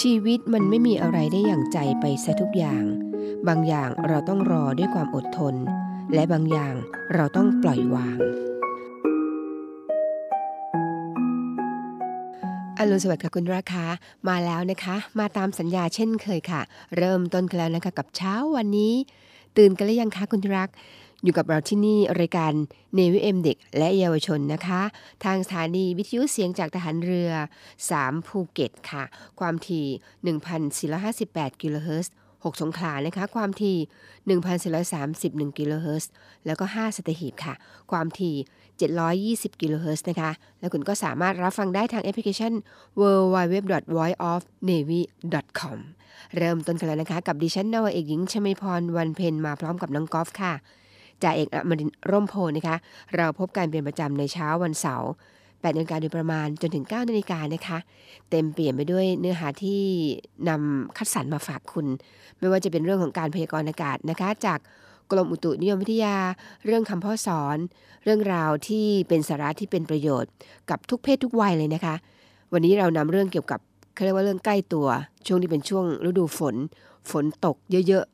ชีวิตมันไม่มีอะไรได้อย่างใจไปซะทุกอย่าง บางอย่างเราต้องรอด้วยความอดทน และบางอย่างเราต้องปล่อยวาง อรุณสวัสดิ์ค่ะคุณราคามาแล้วนะคะ มาตามสัญญาเช่นเคยค่ะ เริ่มต้นกันแล้วนะคะกับเช้าวันนี้ ตื่นกันหรือยังคะคุณรัก อยู่กับเราที่นี่รายการเนวิเอ็มเด็กและเยาวชนนะคะ ทางสถานีวิทยุเสียงจากทหารเรือ 3 ภูเก็ตค่ะ ความถี่ 1,458 กิโลเฮิรตซ์6 สงขลานะคะ ความถี่ 1,431 กิโลเฮิรตซ์แล้วก็ 5 สัตหีบค่ะ ความถี่ 720 กิโลเฮิรตซ์นะคะ แล้วคุณก็สามารถรับฟังได้ทางแอปพลิเคชัน w w w v o i c e o f n a v y c o m เริ่มต้นกันแล้วนะคะ กับดิฉันนาวาเอกหญิงชมพรวันเพ็ญมาพร้อมกับน้องกอล์ฟค่ะ จ่าเอกอมรินร่มโพนะคะ เราพบกันเป็นประจำในเช้าวันเสาร์8นาฬิกาโดยประมาณจนถึง9นาฬิกานะคะ เต็มเปลี่ยนไปด้วยเนื้อหาที่นำคัดสรรมาฝากคุณ ไม่ว่าจะเป็นเรื่องของการพยากรณ์อากาศนะคะ จากกรมอุตุนิยมวิทยา เรื่องคำพ่อสอน เรื่องราวที่เป็นสาระที่เป็นประโยชน์ กับทุกเพศทุกวัยเลยนะคะ วันนี้เรานำเรื่องเกี่ยวกับเขาเรียกว่าเรื่องใกล้ตัว ช่วงที่เป็นช่วงฤดูฝน ฝนตกเยอะ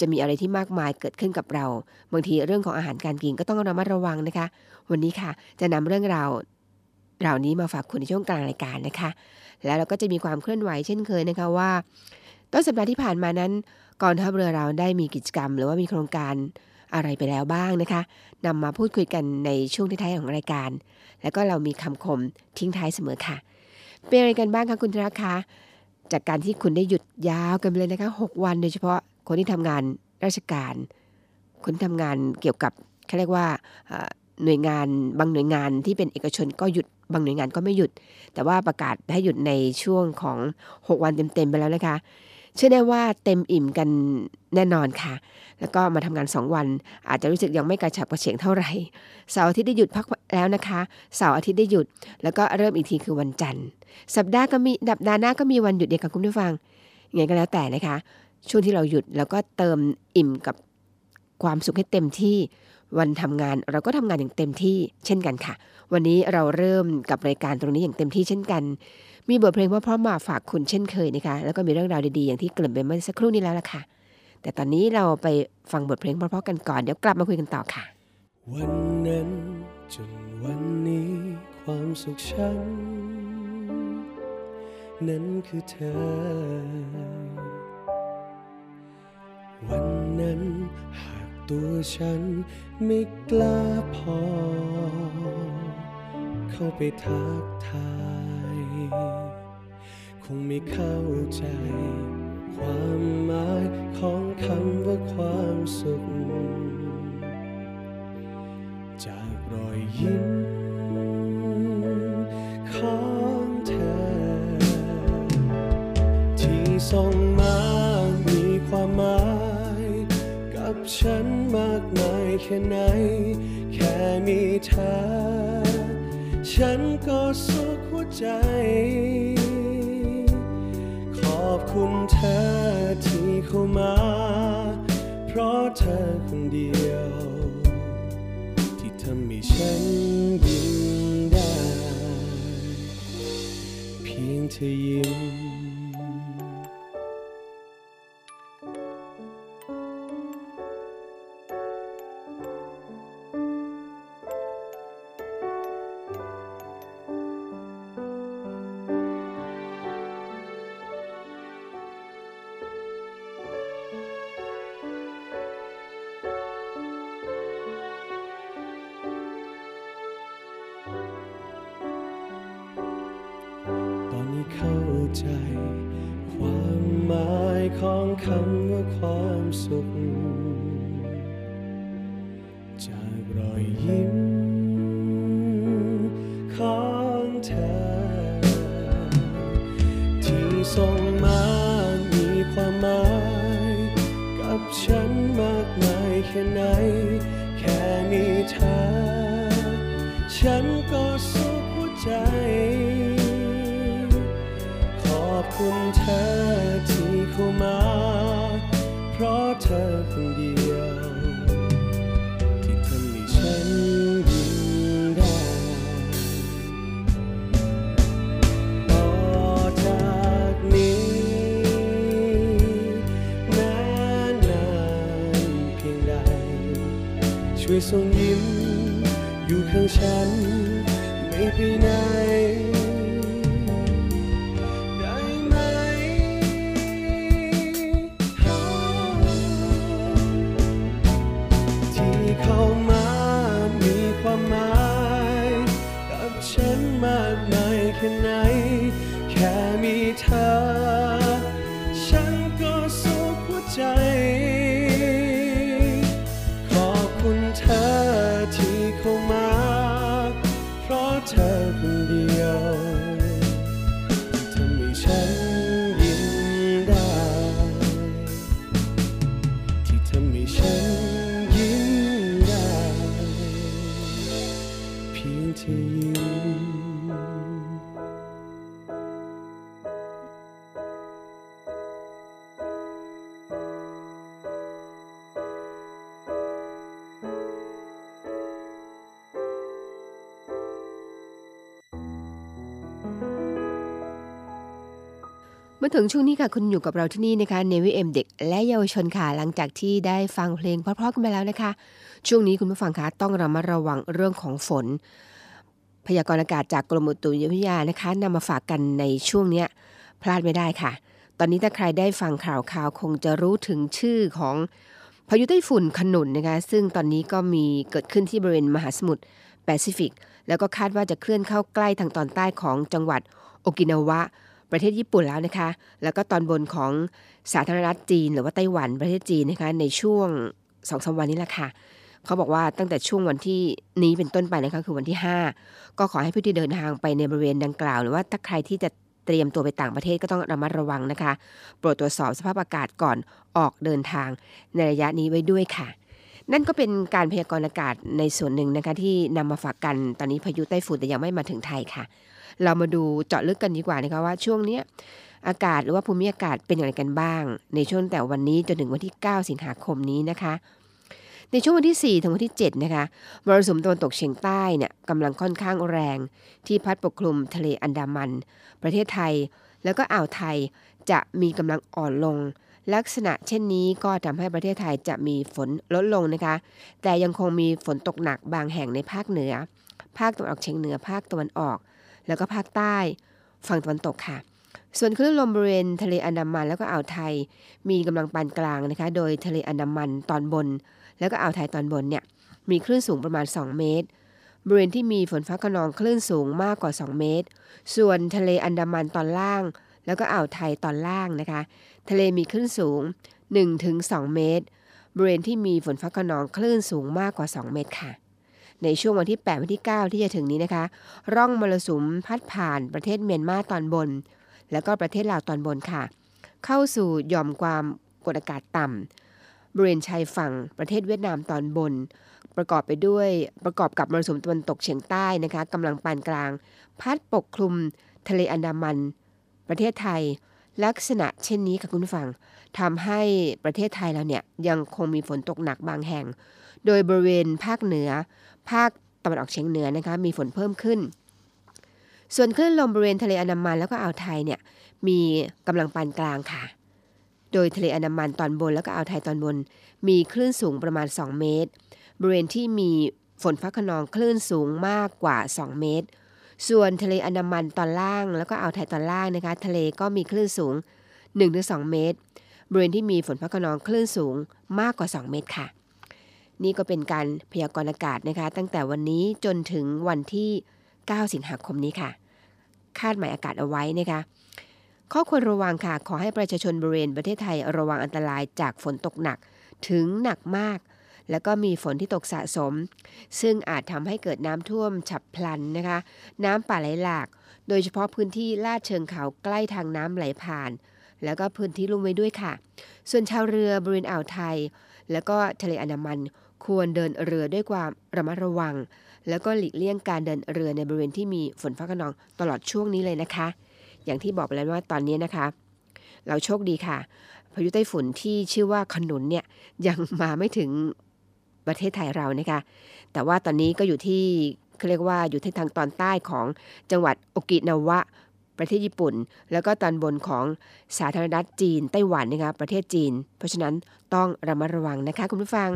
จะมีอะไรที่มากมายเกิดขึ้นกับเรา บางทีเรื่องของอาหารการกินก็ต้องระมัดระวังนะคะ วันนี้ค่ะ จะนำเรื่องราวเหล่านี้มาฝากคุณในช่วงกลางรายการนะคะ แล้วเราก็จะมีความเคลื่อนไหวเช่นเคยนะคะว่าต้นสัปดาห์ที่ผ่านมานั้นกองทัพเรือเราได้มีกิจกรรม หรือว่ามีโครงการอะไรไปแล้วบ้างนะคะนำมาพูดคุยกันในช่วงท้ายๆของรายการ แล้วก็เรามีคำคมทิ้งท้ายเสมอค่ะ เป็นอะไรกันบ้างคะคุณธราคะจากการที่คุณได้หยุดยาวกันไปเลยนะคะ 6 วันโดยเฉพาะ คนที่ทำงานราชการ คนที่ทำงานเกี่ยวกับเขาเรียกว่าหน่วยงานบางหน่วยงานที่เป็นเอกชนก็หยุดบางหน่วยงานก็ไม่หยุด แต่ว่าประกาศให้หยุดในช่วงของ 6 วันเต็มๆไปแล้วนะคะ เชื่อได้ว่าเต็มอิ่มกันแน่นอนค่ะ แล้วก็มาทำงาน 2 วัน อาจจะรู้สึกยังไม่กระฉับกระเฉงเท่าไหร่เสาร์อาทิตย์ได้หยุดพักแล้วนะคะเสาร์อาทิตย์ได้หยุด แล้วก็เริ่มอีกทีคือวันจันทร์ สัปดาห์ก็มีดับดาหน้าก็มีวันหยุดเดียวกับคุณผู้ฟังยังไงก็แล้วแต่นะคะ ช่วงที่เราหยุดแล้วก็เติมอิ่มกับความสุขให้เต็มที่วันทำงานเราก็ทำงานอย่างเต็มที่เช่นกันค่ะ วันนี้เราเริ่มกับรายการตรงนี้อย่างเต็มที่เช่นกัน มีบทเพลงเพราะๆมาฝากคุณเช่นเคยนะคะ แล้วก็มีเรื่องราวดีๆอย่างที่เกริ่นไปเมื่อสักครู่นี้แล้วล่ะค่ะ แต่ตอนนี้เราไปฟังบทเพลงเพราะๆกันก่อนเดี๋ยวกลับมาคุยกันต่อค่ะ วันนั้นจนวันนี้ความสุขฉัน นั้นคือเธอ วันนั้นหากตัวฉันไม่กล้าพอ เข้าไปทักทาย คงไม่เข้าใจ ความหมายของคำว่าความสุข จากรอยยิ้มของเธอ ที่ส่งมา ฉันมากมายแค่ไหน แค่มีเธอ ฉันก็สุขหัวใจ ขอบคุณเธอที่เข้ามา เพราะเธอคนเดียว ที่ทำให้ฉันยิ้มได้ เพียงเธอยิ้ม วยทรงยิ้มอยู่ข้างฉัน ไม่ไปไหน ถึงช่วงนี้ค่ะคุณอยู่กับเราที่นี่นะคะ Navy AM เด็กและเยาวชนค่ะหลังจากที่ได้ฟังเพลงเพราะๆกันไปแล้วนะคะ ช่วงนี้คุณผู้ฟังคะต้องระมัดระวังเรื่องของฝน พยากรณ์อากาศจากกรมอุตุนิยมวิทยานะคะนำมาฝากกันในช่วงเนี้ยพลาดไม่ได้ค่ะ ตอนนี้ถ้าใครได้ฟังข่าวข่าวคงจะรู้ถึงชื่อของพายุไต้ฝุ่นขนุนนะคะซึ่งตอนนี้ก็มีเกิดขึ้นที่บริเวณมหาสมุทรแปซิฟิก แล้วก็คาดว่าจะเคลื่อนเข้าใกล้ทางตอนใต้ของจังหวัดโอกินาวะ ประเทศญี่ปุ่นแล้วนะคะ แล้วก็ตอนบนของสาธารณรัฐจีน หรือว่าไต้หวันประเทศจีนนะคะ ในช่วงสองสามวันนี้แหละค่ะเขาบอกว่าตั้งแต่ช่วงวันที่นี้เป็นต้นไปนะคะคือวันที่ 5 ก็ขอให้ผู้ที่เดินทางไปในบริเวณดังกล่าว หรือว่าถ้าใครที่จะเตรียมตัวไปต่างประเทศก็ต้องระมัดระวังนะคะ โปรดตรวจสอบสภาพอากาศก่อนออกเดินทางในระยะนี้ไว้ด้วยค่ะ นั่นก็เป็นการพยากรณ์อากาศในส่วนหนึ่งนะคะที่นำมาฝากกันตอนนี้พายุไต้ฝุ่นแต่ยังไม่มาถึงไทยค่ะ เรามาดูเจาะลึกกันดีกว่านะคะว่าช่วงเนี้ยอากาศหรือว่าภูมิอากาศเป็นอย่างไรกันบ้าง ในช่วงแต่วันนี้จนถึงวันที่ 9 สิงหาคมนี้นะคะ ในช่วงวันที่ 4 ถึงวันที่ 7 นะคะมรสุมตะวันตกเฉียงใต้เนี่ยกำลังค่อนข้างแรง ที่พัดปกคลุมทะเลอันดามัน ประเทศไทย แล้วก็อ่าวไทยจะมีกำลังอ่อนลง ลักษณะเช่นนี้ก็ทำให้ประเทศไทยจะมีฝนลดลงนะคะ แต่ยังคงมีฝนตกหนักบางแห่งในภาคเหนือ ภาคตะวันออกเฉียงเหนือภาคตะวันออก แล้วก็ภาคใต้ฝั่งตะวันตกค่ะ ส่วนคลื่นลมบริเวณทะเลอันดามันแล้วก็อ่าวไทย มีกำลังปานกลางนะคะ โดยทะเลอันดามันตอนบน แล้วก็อ่าวไทยตอนบนเนี่ยมีคลื่นสูงประมาณ 2 เมตร บริเวณที่มีฝนฟ้าขนองคลื่นสูงมากกว่า 2 เมตร ส่วนทะเลอันดามันตอนล่าง แล้วก็อ่าวไทยตอนล่างนะคะ ทะเลมีคลื่นสูง 1-2 เมตร บริเวณที่มีฝนฟ้าขนองคลื่นสูงมากกว่า 2 เมตรค่ะ ในช่วงวันที่ 8 วันที่ 9 ที่จะถึงนี้นะคะ ร่องมรสุมพัดผ่านประเทศเมียนมาตอนบน แล้วก็ประเทศลาวตอนบนค่ะ เข้าสู่หย่อมความกดอากาศต่ำบริเวณชายฝั่งประเทศเวียดนามตอนบน ประกอบไปด้วยประกอบกับมรสุมตะวันตกเฉียงใต้นะคะกำลังปานกลาง พัดปกคลุม ทะเลอันดามัน ประเทศไทย ลักษณะเช่นนี้ค่ะคุณฟังทำให้ประเทศไทยเราเนี่ยยังคงมีฝนตกหนักบางแห่ง โดยบริเวณภาคเหนือ ภาคตะวันออกเฉียงเหนือนะคะมีฝนเพิ่มขึ้น ส่วนคลื่นลมบริเวณทะเลอันดามันแล้วก็อ่าวไทยเนี่ยมีกำลังปานกลางค่ะ โดยทะเลอันดามันตอนบนแล้วก็อ่าวไทยตอนบน มีคลื่นสูงประมาณ 2 เมตร บริเวณที่มีฝนฟ้าขนองคลื่นสูงมากกว่า 2 เมตร ส่วนทะเลอันดามันตอนล่าง แล้วก็อ่าวไทยตอนล่างนะคะ ทะเลก็มีคลื่นสูง 1-2 เมตร บริเวณที่มีฝนฟ้าขนองคลื่นสูงมากกว่า 2 เมตรค่ะ นี่ก็เป็นการพยากรณ์อากาศนะคะ ตั้งแต่วันนี้จนถึงวันที่ 9 สิงหาคมนี้ค่ะ คาดหมายอากาศเอาไว้นะคะ ข้อควรระวังค่ะ ขอให้ประชาชนบริเวณประเทศไทยระวังอันตรายจากฝนตกหนัก ถึงหนักมาก แล้วก็มีฝนที่ตกสะสม ซึ่งอาจทำให้เกิดน้ำท่วมฉับพลันนะคะ น้ำป่าไหลหลาก โดยเฉพาะพื้นที่ลาดเชิงเขาใกล้ทางน้ำไหลผ่าน แล้วก็พื้นที่ลุ่มไว้ด้วยค่ะ ส่วนชาวเรือบริเวณอ่าวไทย แล้วก็ทะเลอันดามันควรเดินเรือด้วยความระมัดระวัง แล้วก็หลีกเลี่ยงการเดินเรือในบริเวณที่มีฝนฟ้าขนองตลอดช่วงนี้เลยนะคะ อย่างที่บอกไปแล้วว่าตอนนี้นะคะ เราโชคดีค่ะพายุไต้ฝุ่นที่ชื่อว่าขนุนเนี่ยยังมาไม่ถึง ประเทศไทยเรานะคะ แต่ว่าตอนนี้ก็อยู่ที่เขาเรียกว่าอยู่ที่ทางตอนใต้ของจังหวัดโอกินาวะประเทศญี่ปุ่น แล้วก็ตอนบนของสาธารณรัฐจีน ไต้หวันนะคะประเทศจีน เพราะฉะนั้นต้องระมัดระวังนะคะคุณผู้ฟัง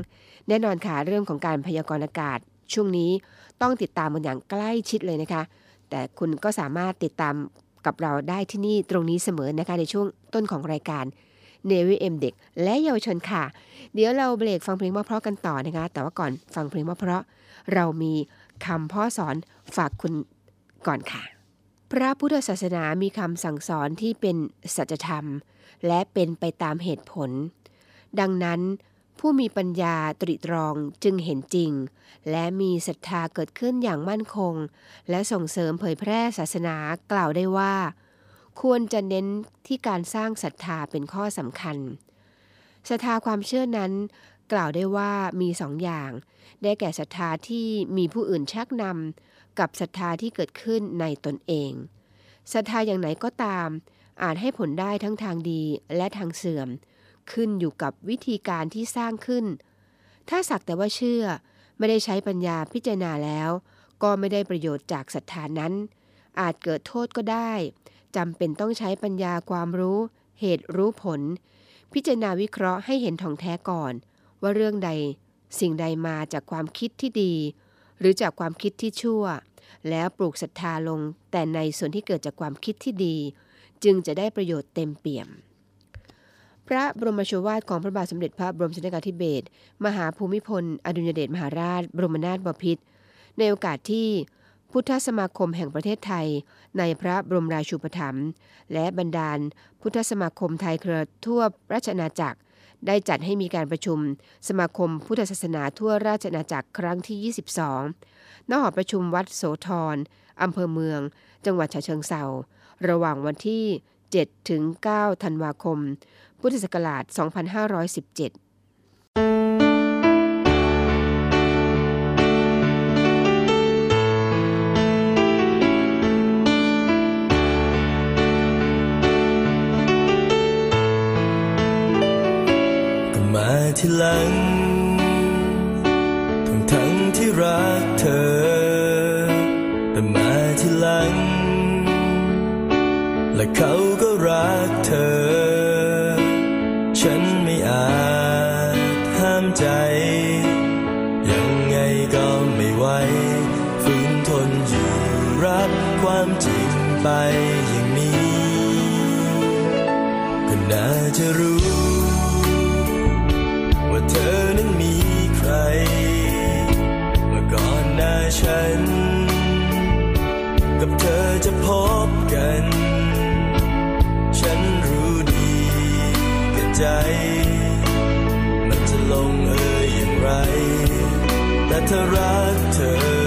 แน่นอนค่ะเรื่องของการพยากรณ์อากาศ ช่วงนี้ต้องติดตามกันอย่างใกล้ชิดเลยนะคะ แต่คุณก็สามารถติดตามกับเราได้ที่นี่ตรงนี้เสมอนะคะในช่วงต้นของรายการ เนวิเอ็มเด็ก และเยาวชนค่ะ เดี๋ยวเราเบรกฟังเพลงเพราะๆกันต่อนะคะ แต่ว่าก่อนฟังเพลงเพราะๆเรามีคำพ่อสอนฝากคุณก่อนค่ะ พระพุทธศาสนามีคำสั่งสอนที่เป็นสัจธรรม และเป็นไปตามเหตุผล ดังนั้นผู้มีปัญญาตริตรองจึงเห็นจริง และมีศรัทธาเกิดขึ้นอย่างมั่นคง และส่งเสริมเผยแพร่ศาสนากล่าวได้ว่า ควรจะเน้นที่การสร้างศรัทธาเป็นข้อสำคัญศรัทธาความเชื่อนั้น กล่าวได้ว่ามีสองอย่าง ได้แก่ศรัทธาที่มีผู้อื่นชักนำกับศรัทธาที่เกิดขึ้นในตนเองศรัทธาอย่างไหนก็ตาม อาจให้ผลได้ทั้งทางดีและทางเสื่อม ขึ้นอยู่กับวิธีการที่สร้างขึ้น ถ้าสักแต่ว่าเชื่อ ไม่ได้ใช้ปัญญาพิจารณาแล้ว ก็ไม่ได้ประโยชน์จากศรัทธานั้น อาจเกิดโทษก็ได้ จำเป็นต้องใช้ปัญญาความรู้ เหตุรู้ผล พิจารณาวิเคราะห์ให้เห็นท่องแท้ก่อน ว่าเรื่องใด สิ่งใดมาจากความคิดที่ดี หรือจากความคิดที่ชั่ว แล้วปลูกศรัทธาลง แต่ในส่วนที่เกิดจากความคิดที่ดี จึงจะได้ประโยชน์เต็มเปี่ยม พระบรมโชวาทของพระบาทสมเด็จพระบรมชนกาธิเบศรมหาภูมิพล อดุลยเดชมหาราช บรมนาถบพิตรในโอกาสที่ พุทธสมาคมแห่งประเทศไทย ในพระบรมราชูปถัมภ์และบรรดาล พุทธสมาคมไทยเครือทั่วราชอาจักร ได้จัดให้มีการประชุม สมาคมพุทธศาสนาทั่วราชอาจักรครั้งที่ 22ณหอประชุมวัดโสธรอำเภอเมือง จังหวัดฉะเชิงเซาระหว่างวันที่7ถึง9ธันวาคม พุทธศักราช 2517 ที่หลัง ทั้งทั้งที่รักเธอ แต่มาที่หลัง และเขาก็รักเธอ ฉันไม่อาจห้ามใจ ยังไงก็ไม่ไหวฝืนทนอยู่รับความจริงไป ใจ มันจะลงเอยอย่างไร แต่ถ้ารักเธอ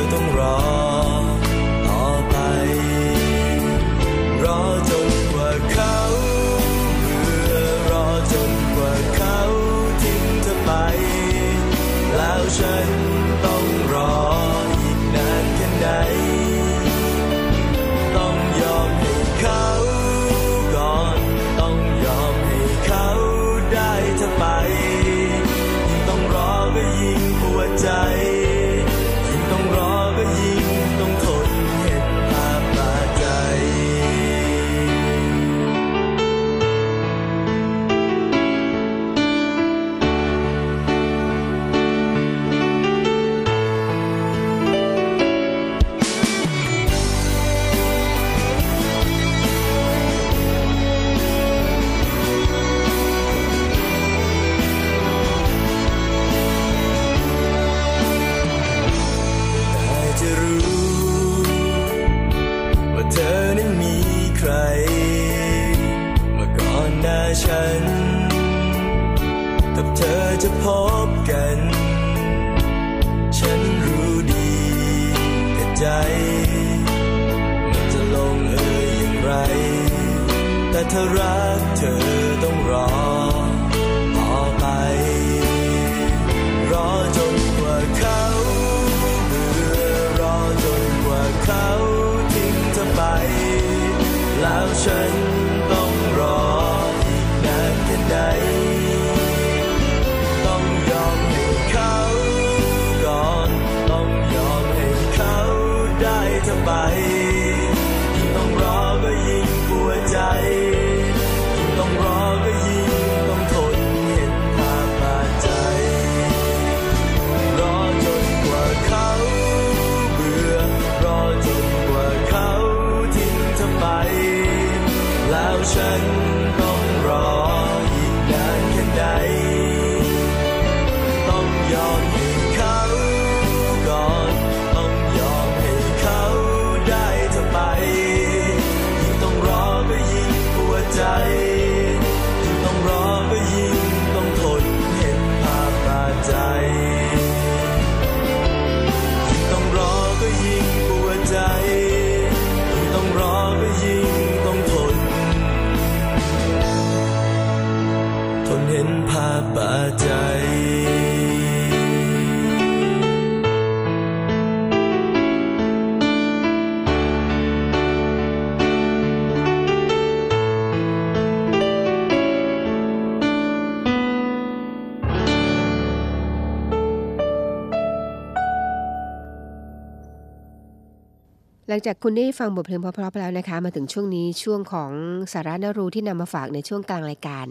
ลังจากคุณได้ฟังบทเพลงเพราะๆไปแล้วนะคะ มาถึงช่วงนี้ช่วงของสาระนรู้ที่นำมาฝากในช่วงกลางรายการ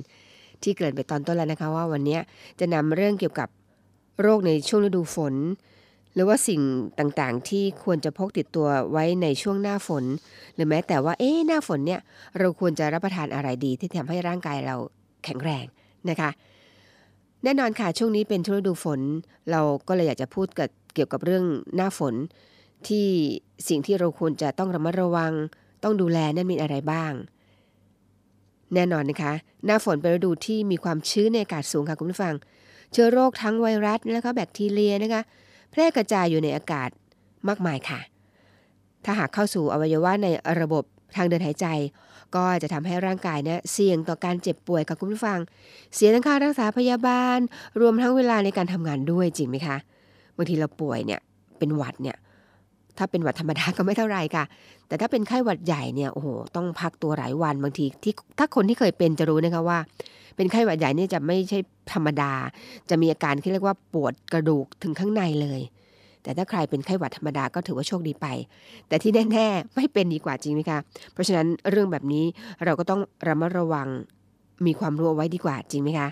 ที่เกริ่นไปตอนต้นแล้วนะคะ ว่าวันนี้จะนำเรื่องเกี่ยวกับโรคในช่วงฤดูฝน หรือว่าสิ่งต่างๆ ที่ควรจะพกติดตัวไว้ในช่วงหน้าฝน หรือแม้แต่ว่าเอ๊หน้าฝนเนี่ยเราควรจะรับประทานอะไรดีที่ทำให้ร่างกายเราแข็งแรงนะคะ แน่นอนค่ะช่วงนี้เป็นช่วงฤดูฝน เราก็เลยอยากจะพูดเกี่ยวกับเรื่องหน้าฝน ที่สิ่งที่เราควรจะต้องระมัดระวัง ต้องดูแลนั่นมีอะไรบ้าง แน่นอนนะคะ หน้าฝนเป็นฤดูที่มีความชื้นในอากาศสูงค่ะคุณผู้ฟัง เชื้อโรคทั้งไวรัสและก็แบคทีเรียนะคะ แพร่กระจายอยู่ในอากาศมากมายค่ะ ถ้าหากเข้าสู่อวัยวะในระบบทางเดินหายใจ ก็จะทำให้ร่างกายเนี่ยเสี่ยงต่อการเจ็บป่วยค่ะคุณผู้ฟัง เสียทั้งค่ารักษาพยาบาล รวมทั้งเวลาในการทำงานด้วยจริงไหมคะบางทีเราป่วยเนี่ยเป็นหวัดเนี่ย ถ้าเป็นหวัดธรรมดาก็ไม่เท่าไรค่ะ แต่ถ้าเป็นไข้หวัดใหญ่เนี่ยโอ้โหต้องพักตัวหลายวันบางทีที่ถ้าคนที่เคยเป็นจะรู้นะคะว่า เป็นไข้หวัดใหญ่เนี่ยจะไม่ใช่ธรรมดา จะมีอาการที่เรียกว่าปวดกระดูกถึงข้างในเลย แต่ถ้าใครเป็นไข้หวัดธรรมดาก็ถือว่าโชคดีไป แต่ที่แน่ๆไม่เป็นดีกว่าจริงไหมคะเพราะฉะนั้นเรื่องแบบนี้เราก็ต้องระมัดระวังมีความรู้ไว้ดีกว่าจริงไหมคะ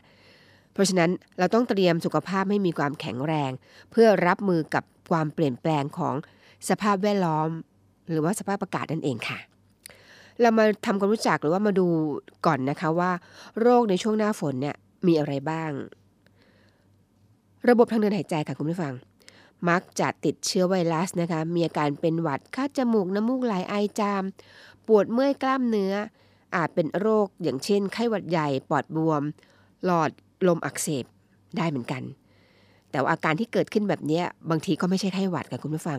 เพราะฉะนั้นเราต้องเตรียมสุขภาพให้มีความแข็งแรง เพื่อรับมือกับความเปลี่ยนแปลงของ สภาพแวดล้อม หรือว่าสภาพอากาศนั่นเองค่ะ เรามาทำความรู้จักหรือว่ามาดูก่อนนะคะว่า โรคในช่วงหน้าฝนเนี่ยมีอะไรบ้าง ระบบทางเดินหายใจค่ะคุณผู้ฟัง มักจะติดเชื้อไวรัสนะคะ มีอาการเป็นหวัดคัดจมูกน้ำมูกไหลไอจาม ปวดเมื่อยกล้ามเนื้อ อาจเป็นโรคอย่างเช่น ไข้หวัดใหญ่ปอดบวม หลอดลมอักเสบได้เหมือนกันแต่ว่าอาการที่เกิดขึ้นแบบนี้บางทีก็ไม่ใช่ไข้หวัดค่ะคุณผู้ฟัง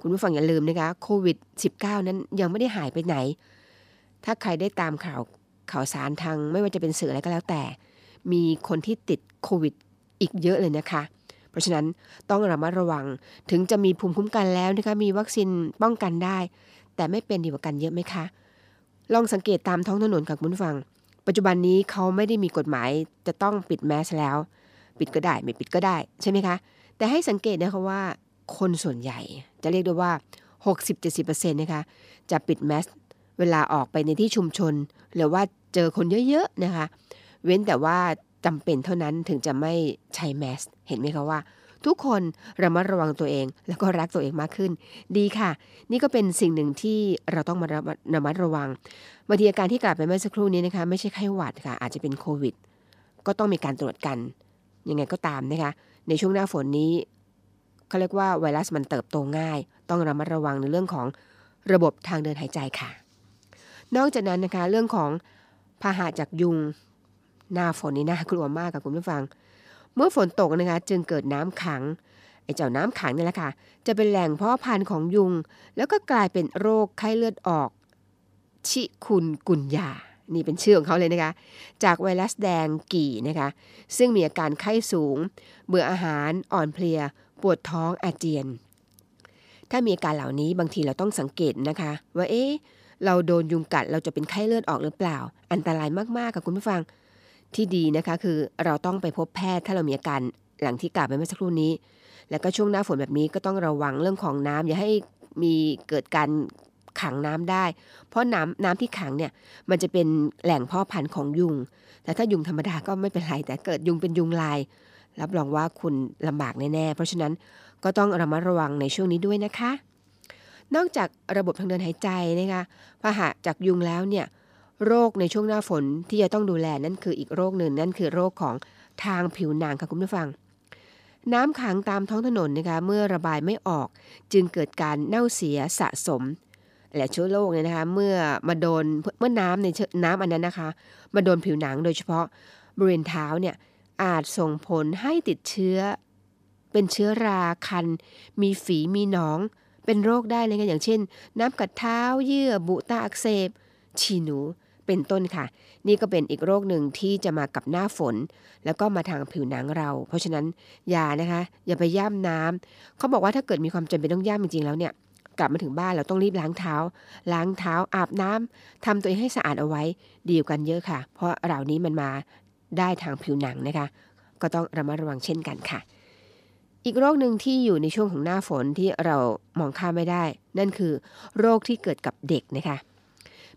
คุณผู้ฟังอย่าลืมนะคะโควิด -19 นั้นยังไม่ได้หายไปไหน ถ้าใครได้ตามข่าวข่าวสารทางไม่ว่าจะเป็นสื่ออะไรก็แล้วแต่ มีคนที่ติดโควิดอีกเยอะเลยนะคะ เพราะฉะนั้นต้องระมัดระวังถึงจะมีภูมิคุ้มกันแล้วนะคะมีวัคซีนป้องกันได้ แต่ไม่เป็นดีกว่ากันเยอะไหมคะ ลองสังเกตตามท้องถนนกับคุณผู้ฟัง ปัจจุบันนี้เขาไม่ได้มีกฎหมายจะต้องปิดแมสแล้ว ปิดก็ได้ไม่ปิดก็ได้ใช่ไหมคะ แต่ให้สังเกตนะคะว่า คนส่วนใหญ่ จะเรียกได้ว่า 60-70%นะคะจะปิดแมสเวลาออกไปในที่ชุมชน หรือว่าเจอคนเยอะๆนะคะ เว้นแต่ว่าจำเป็นเท่านั้นถึงจะไม่ใช้แมสเห็นไหมคะว่าทุกคนระมัดระวังตัวเอง แล้วก็รักตัวเองมากขึ้น ดีค่ะ นี่ก็เป็นสิ่งหนึ่งที่เราต้องมาระมัดระวังบางทีอาการที่กล่าวไปเมื่อสักครู่นี้นะคะไม่ใช่ไข้หวัดค่ะ อาจจะเป็นโควิด ก็ต้องมีการตรวจกันยังไงก็ตามนะคะ ในช่วงหน้าฝนนี้ เขาเรียกว่าไวรัสมันเติบโตง่าย ต้องระมัดระวังในเรื่องของระบบทางเดินหายใจค่ะ นอกจากนั้นนะคะเรื่องของพาหะจากยุงหน้าฝนนี่น่ากลัวมากค่ะคุณผู้ฟัง เมื่อฝนตกนะคะจึงเกิดน้ำขังไอ้เจ้าน้ำขังนี่แหละค่ะ จะเป็นแหล่งเพาะพันธุ์ของยุง แล้วก็กลายเป็นโรคไข้เลือดออก ชิคุนกุนยา นี่เป็นชื่อของเขาเลยนะคะ จากไวรัสแดงกี่นะคะ ซึ่งมีอาการไข้สูง เบื่ออาหารอ่อนเพลีย ปวดท้องอาเจียน ถ้ามีอาการเหล่านี้บางทีเราต้องสังเกตนะคะ ว่าเอ๊ะเราโดนยุงกัดเราจะเป็นไข้เลือดออกหรือเปล่า อันตรายมากๆกับคุณผู้ฟังที่ดีนะคะคือเราต้องไปพบแพทย์ถ้าเรามีอาการหลังที่กล่าวไปเมื่อสักครู่นี้ แล้วก็ช่วงหน้าฝนแบบนี้ก็ต้องระวังเรื่องของน้ำอย่าให้มีเกิดการขังน้ำได้ เพราะน้ำน้ำที่ขังเนี่ยมันจะเป็นแหล่งพ่อพันธุ์ของยุง แต่ถ้ายุงธรรมดาก็ไม่เป็นไรแต่เกิดยุงเป็นยุงลาย รับรองว่าคุณลำบากแน่ๆ เพราะฉะนั้นก็ต้องระมัดระวังในช่วงนี้ด้วยนะคะ นอกจากระบบทางเดินหายใจนะคะพาหะจากยุงแล้วเนี่ยโรคในช่วงหน้าฝนที่จะต้องดูแลนั่นคืออีกโรคหนึ่งนั่นคือโรคของทางผิวหนังค่ะคุณผู้ฟัง น้ำขังตามท้องถนนนะคะเมื่อระบายไม่ออก จึงเกิดการเน่าเสียสะสม และเชื้อโรคเนี่ยนะคะเมื่อมาโดนเมื่อน้ำในเชื้อน้ำอันนั้นนะคะ มาโดนผิวหนังโดยเฉพาะบริเวณเท้าเนี่ย อาจส่งผลให้ติดเชื้อ เป็นเชื้อราคัน มีฝีมีหนอง เป็นโรคได้เลยค่ะอย่างเช่น น้ำกัดเท้าเยื่อบุตาอักเสบฉีหนูเป็นต้นค่ะ นี่ก็เป็นอีกโรคหนึ่งที่จะมากับหน้าฝน แล้วก็มาทางผิวหนังเรา เพราะฉะนั้นอย่านะคะ อย่าไปย่ำน้ำเขาบอกว่าถ้าเกิดมีความจำเป็นต้องย่ำจริงๆแล้วเนี่ยกลับมาถึงบ้านเราต้องรีบล้างเท้า ล้างเท้าอาบน้ำทำตัวเองให้สะอาดเอาไว้ดีกว่ากันเยอะค่ะ เพราะเหล่านี้มันมา ได้ทางผิวหนังนะคะ ก็ต้องระมัดระวังเช่นกันค่ะ อีกโรคหนึ่งที่อยู่ในช่วงของหน้าฝนที่เรามองข้ามไม่ได้ นั่นคือโรคที่เกิดกับเด็กนะคะ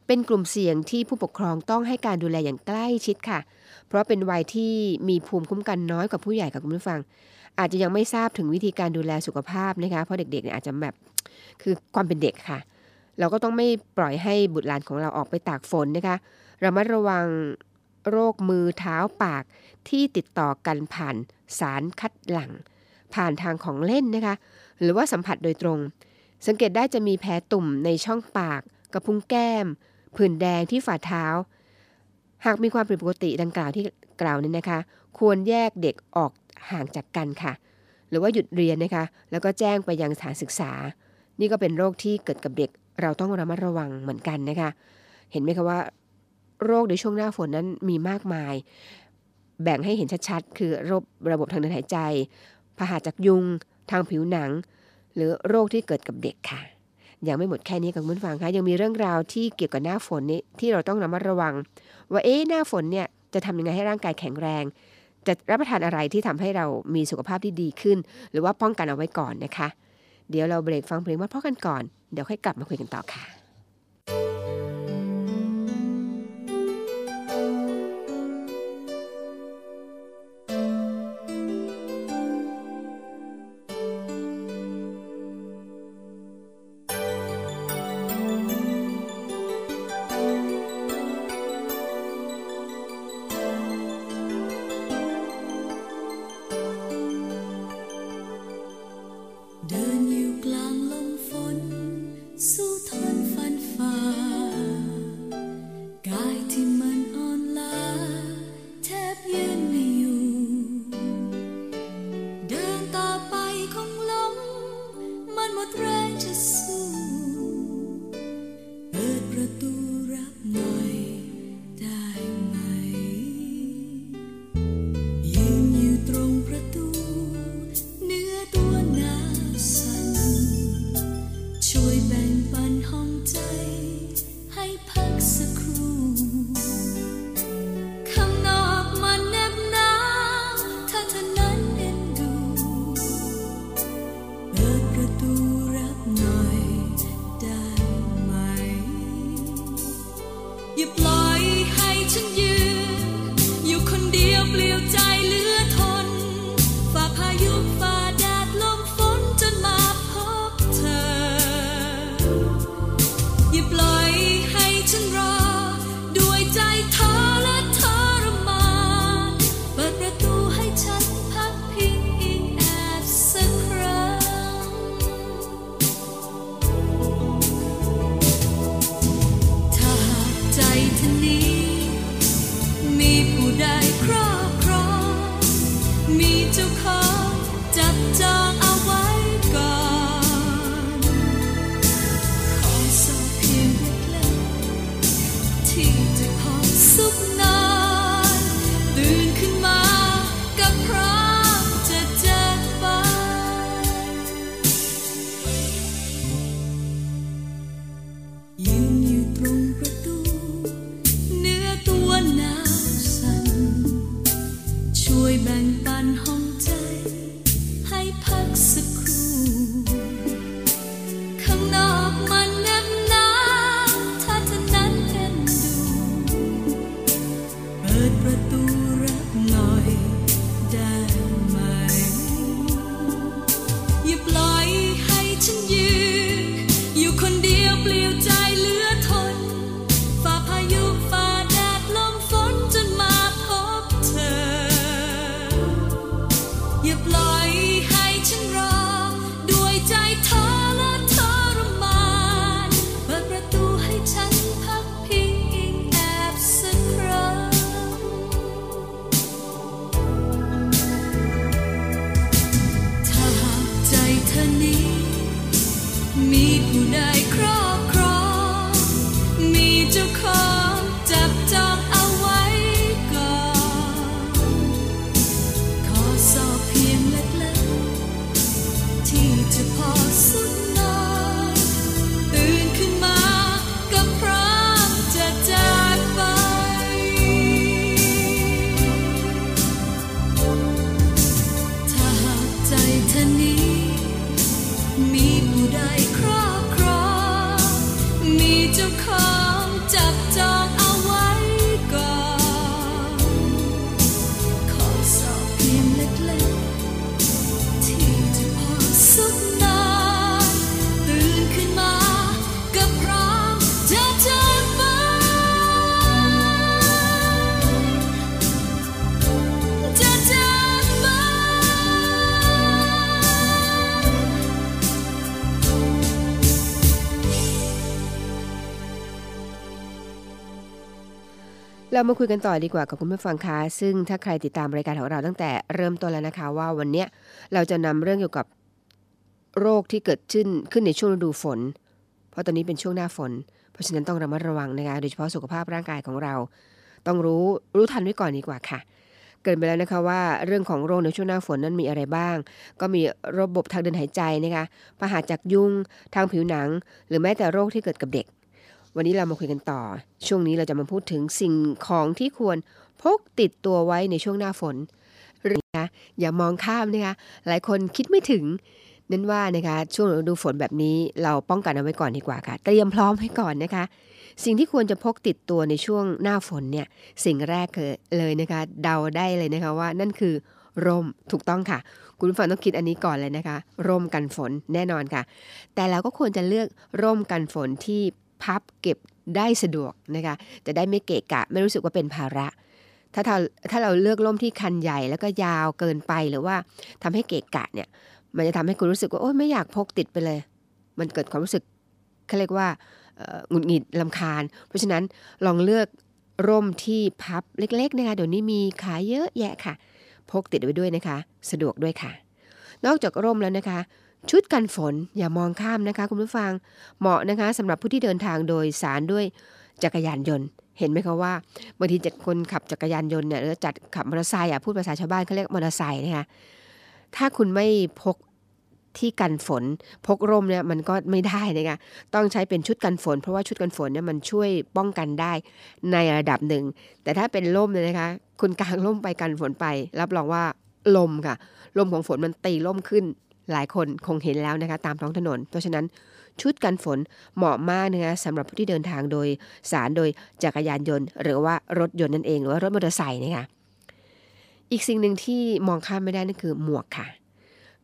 เป็นกลุ่มเสี่ยงที่ผู้ปกครองต้องให้การดูแลอย่างใกล้ชิดค่ะ เพราะเป็นวัยที่มีภูมิคุ้มกันน้อยกว่าผู้ใหญ่ค่ะคุณผู้ฟัง อาจจะยังไม่ทราบถึงวิธีการดูแลสุขภาพนะคะ เพราะเด็กๆเนี่ยอาจจะแบบคือความเป็นเด็กค่ะเราก็ต้องไม่ปล่อยให้บุตรหลานของเราออกไปตากฝนนะคะระมัดระวัง โรคมือเท้าปากที่ติดต่อกันผ่านสารคัดหลั่ง ผ่านทางของเล่นนะคะหรือว่าสัมผัสโดยตรง สังเกตได้จะมีแผลตุ่มในช่องปาก กระพุ้งแก้มผื่นแดงที่ฝ่าเท้า หากมีความผิดปกติดังกล่าวที่กล่าวนี้นะคะ ควรแยกเด็กออกห่างจากกันค่ะ หรือว่าหยุดเรียนนะคะ แล้วก็แจ้งไปยังสถานศึกษา นี่ก็เป็นโรคที่เกิดกับเด็กเราต้องระมัดระวังเหมือนกันนะคะ เห็นไหมคะว่า โรคในช่วงหน้าฝนนั้นมีมากมาย แบ่งให้เห็นชัดๆ คือโรคระบบทางเดินหายใจพาหะจากยุง ทางผิวหนัง หรือโรคที่เกิดกับเด็กค่ะ ยังไม่หมดแค่นี้ค่ะคุณผู้ฟังคะยังมีเรื่องราวที่เกี่ยวกับหน้าฝนนี้ที่เราต้องระมัดระวัง ว่าเอ๊ะหน้าฝนเนี่ยจะทำยังไงให้ร่างกายแข็งแรง จะรับประทานอะไรที่ทำให้เรามีสุขภาพที่ดีขึ้น หรือว่าป้องกันเอาไว้ก่อนนะคะ เดี๋ยวเราเบรกฟังเพลงมาพ่อกันก่อน เดี๋ยวค่อยกลับมาคุยกันต่อค่ะ เพียงเล็ก มาคุยกันต่อดีกว่ากับคุณผู้ฟังคะซึ่งถ้าใครติดตามรายการของเราตั้งแต่เริ่มต้นแล้วนะคะ ว่าวันนี้เราจะนำเรื่องเกี่ยวกับโรคที่เกิดขึ้นขึ้นในช่วงฤดูฝน เพราะตอนนี้เป็นช่วงหน้าฝน เพราะฉะนั้นต้องระมัดระวังนะคะโดยเฉพาะสุขภาพร่างกายของเรา ต้องรู้รู้ทันไว้ก่อนดีกว่าค่ะ เกินไปแล้วนะคะว่าเรื่องของโรคในช่วงหน้าฝนนั้นมีอะไรบ้าง ก็มีระบบทางเดินหายใจนะคะพาหะจากยุงทางผิวหนัง หรือแม้แต่โรคที่เกิดกับเด็ก วันนี้เรามาคุยกันต่อ ช่วงนี้เราจะมาพูดถึงสิ่งของที่ควรพกติดตัวไว้ในช่วงหน้าฝนหรือนะอย่ามองข้ามนะคะหลายคนคิดไม่ถึงนั่นว่านะคะช่วงฤดูฝนแบบนี้เราป้องกันเอาไว้ก่อนดีกว่าค่ะ เตรียมพร้อมให้ก่อนนะคะ สิ่งที่ควรจะพกติดตัวในช่วงหน้าฝนเนี่ยสิ่งแรกเลยนะคะ เดาได้เลยนะคะว่านั่นคือร่มถูกต้องค่ะ คุณผู้ฟังต้องคิดอันนี้ก่อนเลยนะคะ ร่มกันฝนแน่นอนค่ะ แต่เราก็ควรจะเลือกร่มกันฝนที่ พับเก็บได้สะดวกนะคะจะได้ไม่เกะกะ ไม่รู้สึกว่าเป็นภาระ ถ้าเราถ้าเราเลือกร่มที่คันใหญ่แล้วก็ยาวเกินไปหรือว่าทำให้เกะกะเนี่ย มันจะทำให้คุณรู้สึกว่าโอ๊ยไม่อยากพกติดไปเลย มันเกิดความรู้สึกเขาเรียกว่าหงุดหงิดลำคาญ เพราะฉะนั้นลองเลือกร่มที่พับเล็กๆนะคะเดี๋ยวนี้มีขายเยอะแยะค่ะ พกติดไว้ด้วยนะคะ สะดวกด้วยค่ะ นอกจากร่มแล้วนะคะ ชุดกันฝนอย่ามองข้ามนะคะ คุณผู้ฟังเหมาะนะคะสำหรับผู้ที่เดินทางโดยสารด้วยจักรยานยนต์ เห็นไหมคะว่าบางทีจัดคนขับจักรยานยนต์เนี่ยหรือจัดขับมอเตอร์ไซค์อะพูดภาษาชาวบ้านเขาเรียกมอเตอร์ไซค์นะคะถ้าคุณไม่พกที่กันฝนพกร่มเนี่ยมันก็ไม่ได้นะคะต้องใช้เป็นชุดกันฝน เพราะว่าชุดกันฝนเนี่ยมันช่วยป้องกันได้ในระดับหนึ่ง แต่ถ้าเป็นร่มเนี่ยนะคะ คุณกางร่มไปกันฝนไป รับรองว่าลมค่ะ ลมของฝนมันตีร่มขึ้น หลายคนคงเห็นแล้วนะคะตามท้องถนน เพราะฉะนั้นชุดกันฝนเหมาะมากนะคะสำหรับผู้ที่เดินทางโดยสารโดยจักรยานยนต์ หรือว่ารถยนต์นั่นเอง หรือว่ารถมอเตอร์ไซค์นะคะอีกสิ่งหนึ่งที่มองข้ามไม่ได้นั่นคือหมวกค่ะ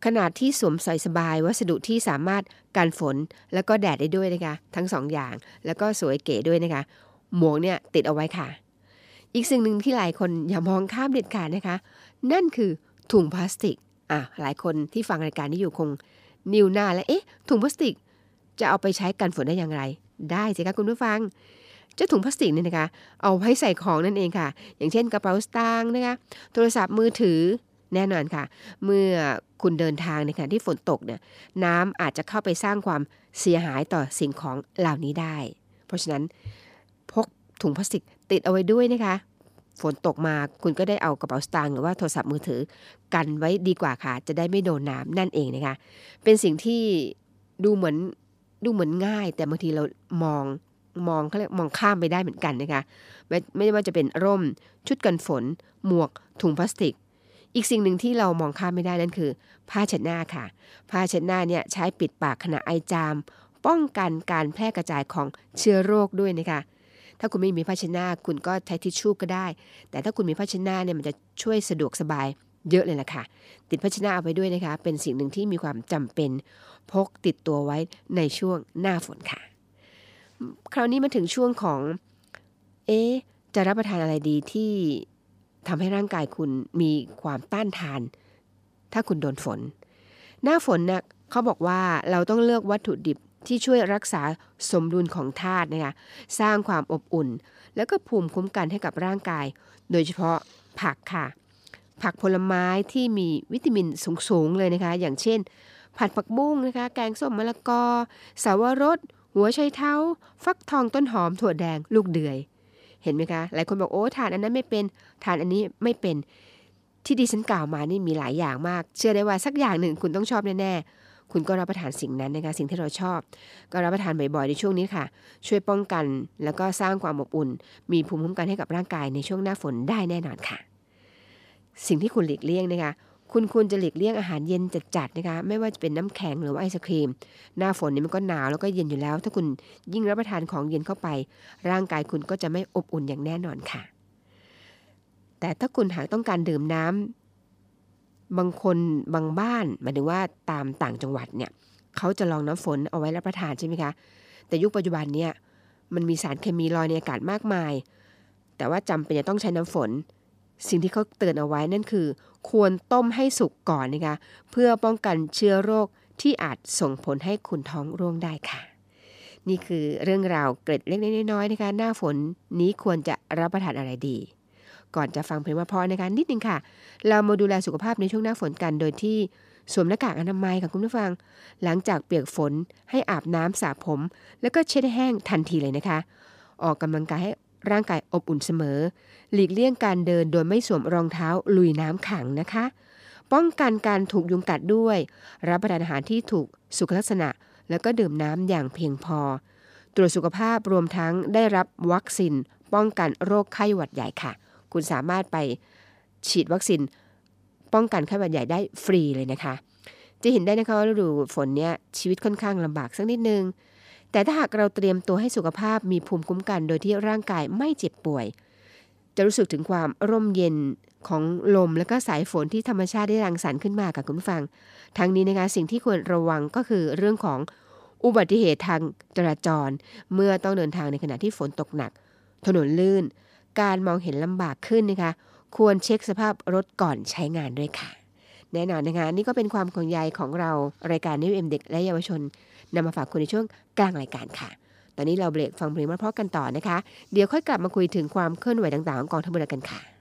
ขนาดที่สวมใส่สบายวัสดุที่สามารถกันฝนแล้วก็แดดได้ด้วยนะคะทั้งสองอย่าง แล้วก็สวยเก๋ด้วยนะคะหมวกเนี่ยติดเอาไว้ค่ะ อีกสิ่งหนึ่งที่หลายคนอย่ามองข้ามเด็ดขาดนะคะ นั่นคือถุงพลาสติก อะหลายคนที่ฟังรายการนี้อยู่คงนิวหน้าและเอ๊ะ ถุงพลาสติก จะเอาไปใช้กันฝนได้อย่างไร ได้สิคะคุณผู้ฟังเจ้าถุงพลาสติกเนี่ยนะคะ เอาไว้ใส่ของนั่นเองค่ะ อย่างเช่นกระเป๋าสตางค์นะคะโทรศัพท์มือถือแน่นอนค่ะ เมื่อคุณเดินทางในขณะที่ฝนตกเนี่ยน้ำอาจจะเข้าไปสร้างความเสียหายต่อสิ่งของเหล่านี้ได้ เพราะฉะนั้นพกถุงพลาสติกติดเอาไว้ด้วยนะคะ ฝนตกมาคุณก็ได้เอากระเป๋าสตางค์หรือว่าโทรศัพท์มือถือ กันไว้ดีกว่าค่ะ จะได้ไม่โดนน้ำนั่นเองนะคะ เป็นสิ่งที่ดูเหมือนดูเหมือนง่าย แต่บางทีเรามองมองเขาเรียกมองข้ามไปได้เหมือนกันนะคะไม่ไม่ว่าจะเป็นร่มชุดกันฝน หมวกถุงพลาสติก อีกสิ่งหนึ่งที่เรามองข้ามไม่ได้นั่นคือ ผ้าเช็ดหน้าค่ะ ผ้าเช็ดหน้าเนี่ยใช้ปิดปากขณะไอจาม ป้องกันการแพร่กระจายของเชื้อโรคด้วยนะคะ ถ้าคุณไม่มีผ้าชน้าคุณก็ใช้ทิชชู่ก็ได้ แต่ถ้าคุณมีผ้าชน้าเนี่ยมันจะช่วยสะดวกสบายเยอะเลยล่ะค่ะ ติดผ้าชน้าเอาไว้ด้วยนะคะ เป็นสิ่งหนึ่งที่มีความจำเป็นพกติดตัวไว้ในช่วงหน้าฝนค่ะ คราวนี้มาถึงช่วงของ เอ๊จะรับประทานอะไรดีที่ทำให้ร่างกายคุณมีความต้านทาน ถ้าคุณโดนฝน หน้าฝนนะ่ะเขาบอกว่าเราต้องเลือกวัตถุดิบ ที่ช่วยรักษาสมดุลของธาตุนะคะสร้างความอบอุ่น แล้วก็ภูมิคุ้มกันให้กับร่างกาย โดยเฉพาะผักค่ะ ผักผลไม้ที่มีวิตามินสูงๆเลยนะคะ อย่างเช่น ผัดผักบุ้งนะคะ แกงส้มมะละกอ สาวรส หัวไชเท้า ฟักทองต้นหอมถั่วแดงลูกเดือย เห็นไหมคะ หลายคนบอกโอ้ทานอันนั้นไม่เป็นทานอันนี้ไม่เป็นที่ดิฉันกล่าวมานี่มีหลายอย่างมาก เชื่อได้ว่าสักอย่างหนึ่งคุณต้องชอบแน่ๆ คุณก็รับประทานสิ่งนั้นนะคะสิ่งที่เราชอบ ก็รับประทานบ่อยๆในช่วงนี้ค่ะ ช่วยป้องกันแล้วก็สร้างความอบอุ่น มีภูมิคุ้มกันให้กับร่างกายในช่วงหน้าฝนได้แน่นอนค่ะ สิ่งที่คุณหลีกเลี่ยงนะคะคุณควรจะหลีกเลี่ยงอาหารเย็นจัดๆนะคะ ไม่ว่าจะเป็นน้ำแข็งหรือว่าไอศครีม หน้าฝนนี่มันก็หนาวแล้วก็เย็นอยู่แล้ว ถ้าคุณยิ่งรับประทานของเย็นเข้าไป ร่างกายคุณก็จะไม่อบอุ่นอย่างแน่นอนค่ะ แต่ถ้าคุณหากต้องการดื่มน้ำ บางคนบางบ้านหมายถึงว่าตามต่างจังหวัดเนี่ยเขาจะลองน้ำฝนเอาไว้รับประทานใช่ไหมคะ แต่ยุคปัจจุบันเนี่ยมันมีสารเคมีลอยในอากาศมากมาย แต่ว่าจำเป็นจะต้องใช้น้ำฝน สิ่งที่เขาเตือนเอาไว้นั่นคือ ควรต้มให้สุกก่อนนะคะเพื่อป้องกันเชื้อโรคที่อาจส่งผลให้คุณท้องร่วงได้ค่ะ นี่คือเรื่องราวเกร็ดเล็กๆน้อยๆนะคะหน้าฝนนี้ควรจะรับประทานอะไรดี ก่อนจะฟังเพลงเพราะๆนะคะนิดนึงค่ะ เรามาดูแลสุขภาพในช่วงหน้าฝนกันโดยที่สวมหน้ากากอนามัยค่ะคุณผู้ฟัง หลังจากเปียกฝนให้อาบน้ำสระผม แล้วก็เช็ดแห้งทันทีเลยนะคะ ออกกำลังกายให้ร่างกายอบอุ่นเสมอ หลีกเลี่ยงการเดินโดยไม่สวมรองเท้าลุยน้ำขังนะคะ ป้องกันการถูกยุงกัดด้วย รับประทานอาหารที่ถูกสุขลักษณะ แล้วก็ดื่มน้ำอย่างเพียงพอ ตรวจสุขภาพรวมทั้งได้รับวัคซีนป้องกันโรคไข้หวัดใหญ่ค่ะ คุณสามารถไปฉีดวัคซีนป้องกันไข้หวัดใหญ่ได้ฟรีเลยนะคะ จะเห็นได้นะคะว่าฤดูฝนเนี่ยชีวิตค่อนข้างลำบากสักนิดนึง แต่ถ้าหากเราเตรียมตัวให้สุขภาพมีภูมิคุ้มกัน โดยที่ร่างกายไม่เจ็บป่วย จะรู้สึกถึงความร่มเย็นของลมและก็สายฝนที่ธรรมชาติได้รังสรรค์ขึ้นมากับคุณฟัง ทั้งนี้นะคะสิ่งที่ควรระวังก็คือเรื่องของอุบัติเหตุทางจราจร เมื่อต้องเดินทางในขณะที่ฝนตกหนัก ถนนลื่น การมองเห็นลำบากขึ้นนะคะ ควรเช็คสภาพรถก่อนใช้งานด้วยค่ะ แน่นอนนะคะ นี่ก็เป็นความของใยของเรารายการนิวเอ็มเด็กและเยาวชนนำมาฝากคุณในช่วงกลางรายการค่ะ ตอนนี้เราเบรกฟังเพลงมาเพราะกันต่อนะคะ เดี๋ยวค่อยกลับมาคุยถึงความเคลื่อนไหวต่างๆของกองทัพเรือกันค่ะ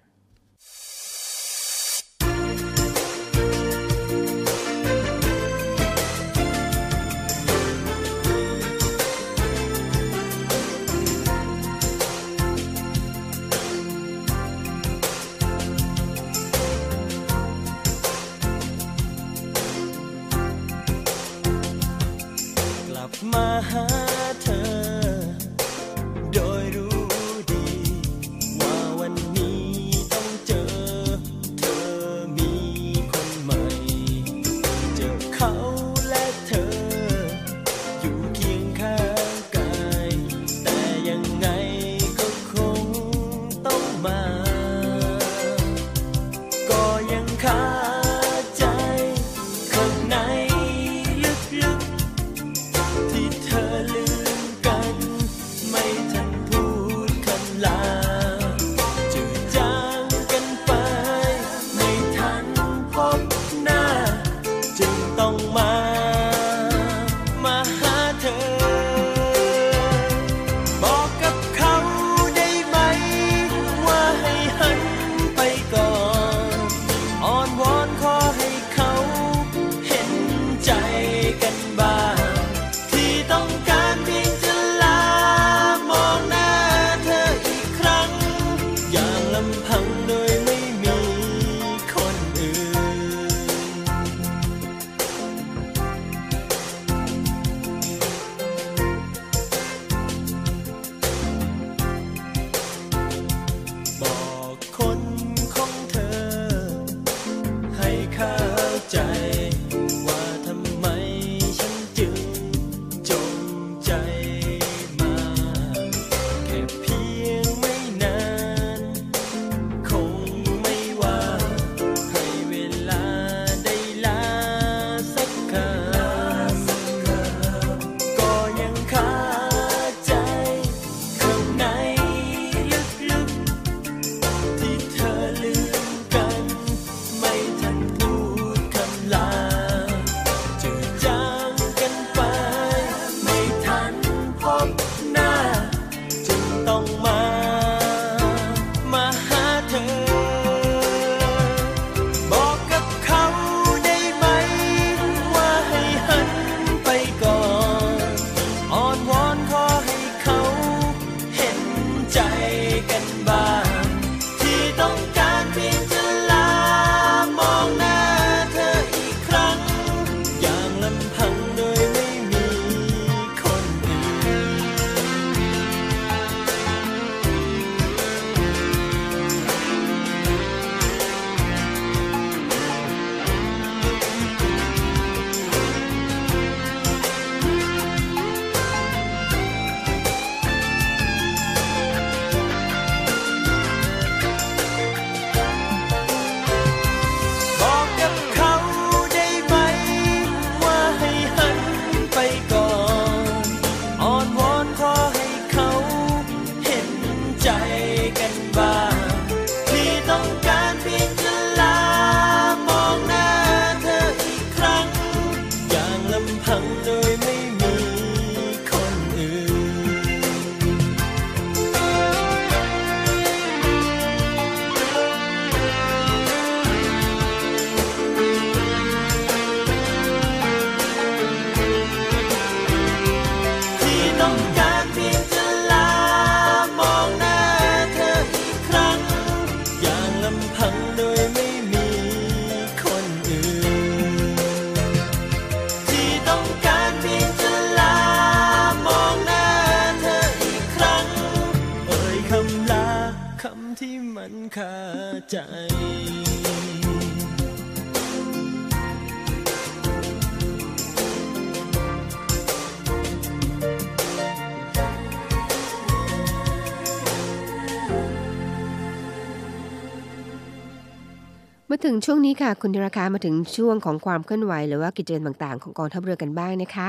งช่วงนี้ค่ะ คุณธีราคามาถึงช่วงของความเคลื่อนไหว หรือว่ากิจกรรมต่างๆ ของกองทัพเรือกันบ้างนะคะ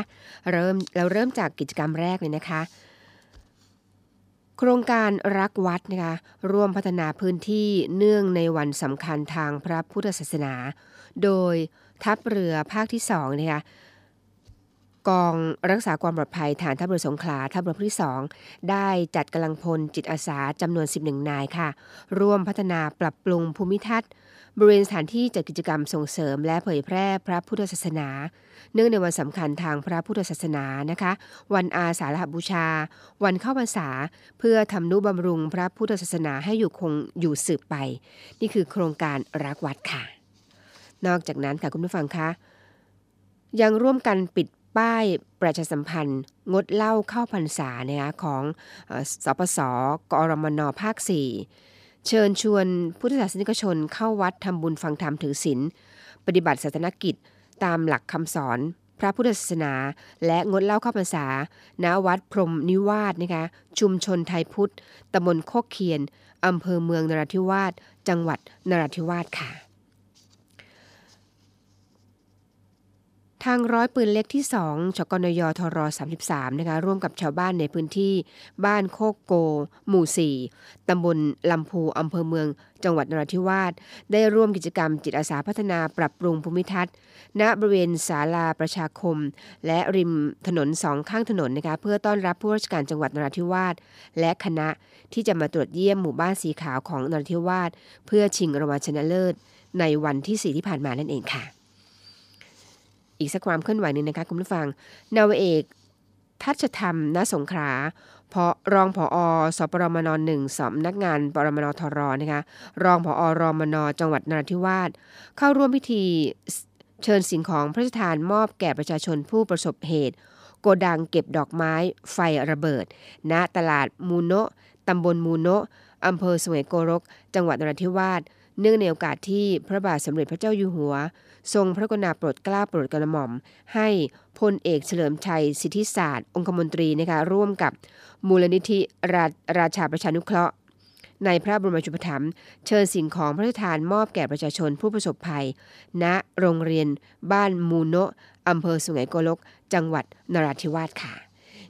เริ่มเราเริ่มจากกิจกรรมแรกเลยนะคะ โครงการรักวัดนะคะร่วมพัฒนาพื้นที่เนื่องในวันสำคัญทางพระพุทธศาสนา โดยทัพเรือภาคที่2นะคะ กองรักษาความปลอดภัยฐานทัพเรือสงขลาทัพเรือที่2ได้จัดกำลังพลจิตอาสาจำนวน 11 นายค่ะ ร่วมพัฒนาปรับปรุงภูมิทัศน์บริเวณสถานที่จัดกิจกรรมส่งเสริม และเผยแพร่พระพุทธศาสนา เนื่องในวันสำคัญทางพระพุทธศาสนานะคะ วันอาสาฬหบูชา วันเข้าพรรษา เพื่อทำนุบำรุงพระพุทธศาสนาให้อยู่คงอยู่สืบไป นี่คือโครงการรักวัดค่ะ นอกจากนั้นค่ะคุณผู้ฟังคะยังร่วมกันปิด ป้ายประชาสัมพันธ์ งดเหล้าเข้าพรรษานะคะของสปสกรมนภาค 4 เชิญชวนพุทธศาสนิกชนเข้าวัดทำบุญฟังธรรมถือศีลปฏิบัติศาสนกิจตามหลักคำสอนพระพุทธศาสนา และงดเหล้าเข้าพรรษา ณ วัดพรมนิวาสนะคะชุมชนไทยพุทธตำบลโคกเคียนอำเภอเมืองนราธิวาส จังหวัดนราธิวาสค่ะ ทางร้อยปืนเล็กที่ 2ชกนยทร33นะคะร่วมกับชาวบ้านในพื้นที่ บ้านโคกโก หมู่ 4 ตำบลลำพูอำเภอเมือง จังหวัดนราธิวาส ได้ร่วมกิจกรรมจิตอาสาพัฒนาปรับปรุงภูมิทัศน์ ณบริเวณศาลาประชาคม และริมถนนสองข้างถนนนะคะเพื่อต้อนรับผู้ราชการจังหวัดนราธิวาส และคณะที่จะมาตรวจเยี่ยมหมู่บ้านสีขาวของนราธิวาส เพื่อชิงรางวัลชนะเลิศ ในวันที่ 4 ที่ผ่านมานั่นเองค่ะ อีกสักความเคลื่อนไหวหนึ่งนะคะคุณผู้ฟัง นาวเอกทัชธรรมณสงขลาพอรองผอสปรมนหนึ่งสำนักงานปรมนทรนะคะรองผอรมนจังหวัดนราธิวาสเข้าร่วมพิธีเชิญสิ่งของพระราชทานมอบแก่ประชาชนผู้ประสบเหตุ โกดังเก็บดอกไม้ไฟระเบิด ณตลาดมูโนะตำบลมูโนะอำเภอสวยโกรก จังหวัดนราธิวาส เนื่องในโอกาสที่พระบาทสมเด็จพระเจ้าอยู่หัว ทรงพระกรุณาโปรดเกล้าโปรดกระหม่อม ให้พลเอกเฉลิมชัยสิทธิศาสตร์ องคมนตรีนะคะร่วมกับมูลนิธิราราชาประชานุเคราะห์ ในพระบรมชุปถัมภ์เชิญสิ่งของพระราชทานมอบแก่ประชาชนผู้ประสบภัย ณโรงเรียน บ้านมูโนะอำเภอสุไหงโกลก จังหวัดนราธิวาสค่ะ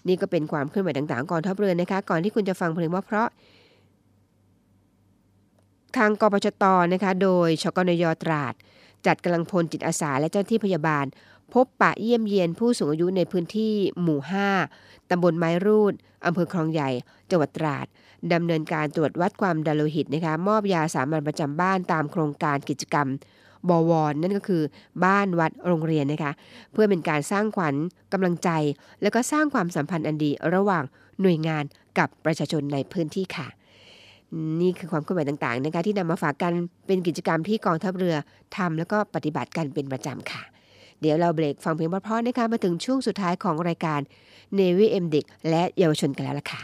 นี่ก็เป็นความเคลื่อนไหวต่างๆก่อนทัพเรือนะคะ ก่อนที่คุณจะฟังเพลงว่าเพราะ ทางกปชตนะคะโดยชกนยตราด จัดกำลังพลจิตอาสาและเจ้าหน้าที่พยาบาล พบปะเยี่ยมเยียนผู้สูงอายุในพื้นที่หมู่ 5ตำบลไม้รูดอำเภอคลองใหญ่ จังหวัดตราดดำเนินการตรวจวัดความดันโลหิตนะคะมอบยาสามัญประจำบ้านตามโครงการกิจกรรมบวรนั่นก็คือบ้านวัดโรงเรียนนะคะเพื่อเป็นการสร้างขวัญกำลังใจ และก็สร้างความสัมพันธ์อันดี ระหว่างหน่วยงานกับประชาชนในพื้นที่ค่ะ นี่คือความเคลื่อนไหวต่างๆนะคะที่นำมาฝากกันเป็นกิจกรรมที่กองทัพเรือทำแล้วก็ปฏิบัติกันเป็นประจำค่ะ เดี๋ยวเราเบรกฟังเพลงเพราะๆนะคะมาถึงช่วงสุดท้ายของรายการ Navy M เด็กและเยาวชนกันแล้วล่ะค่ะ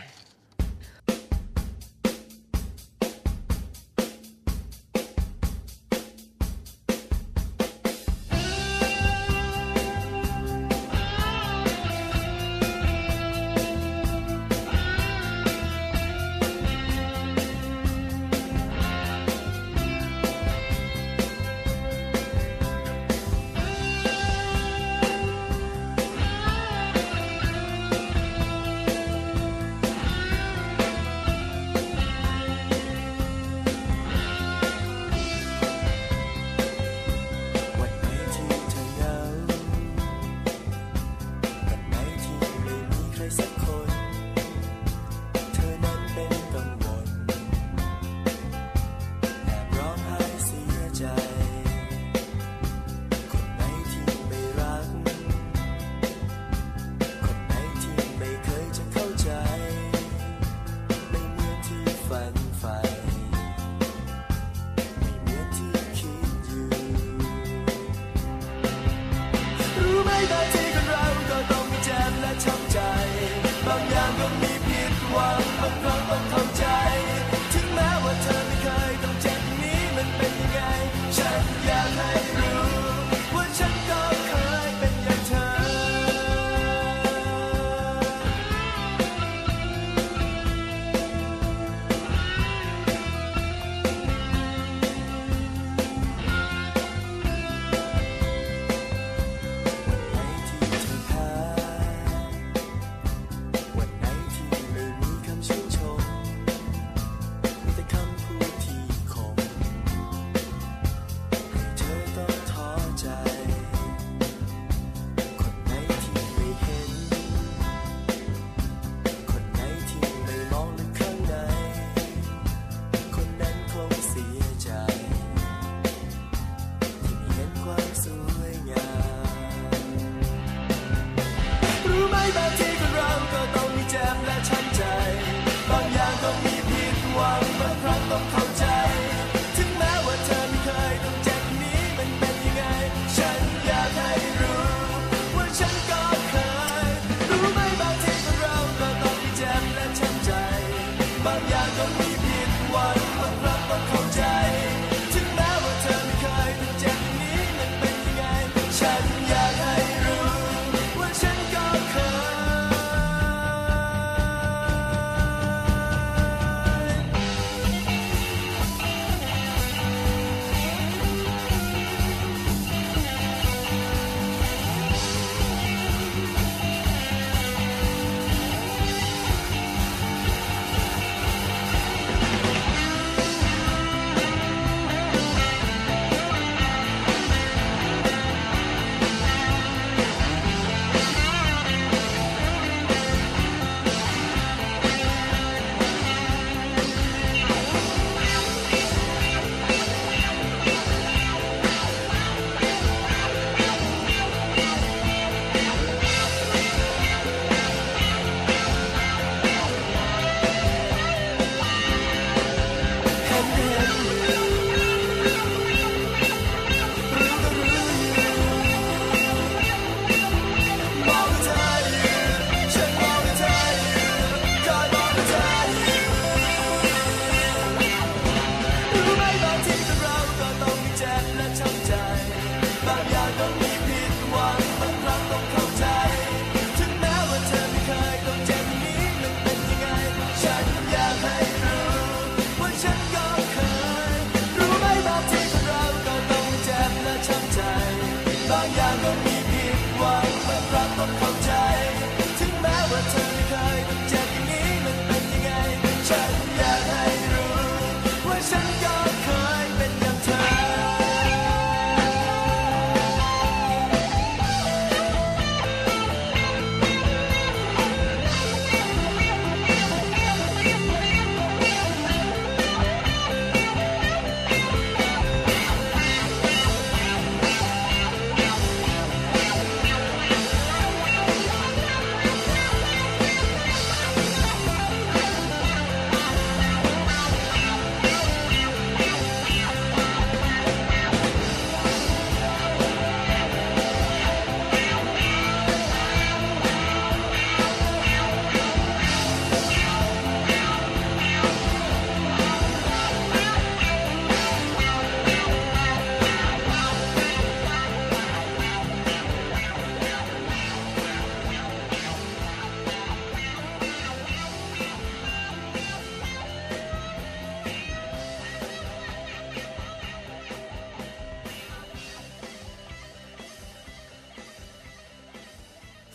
voice.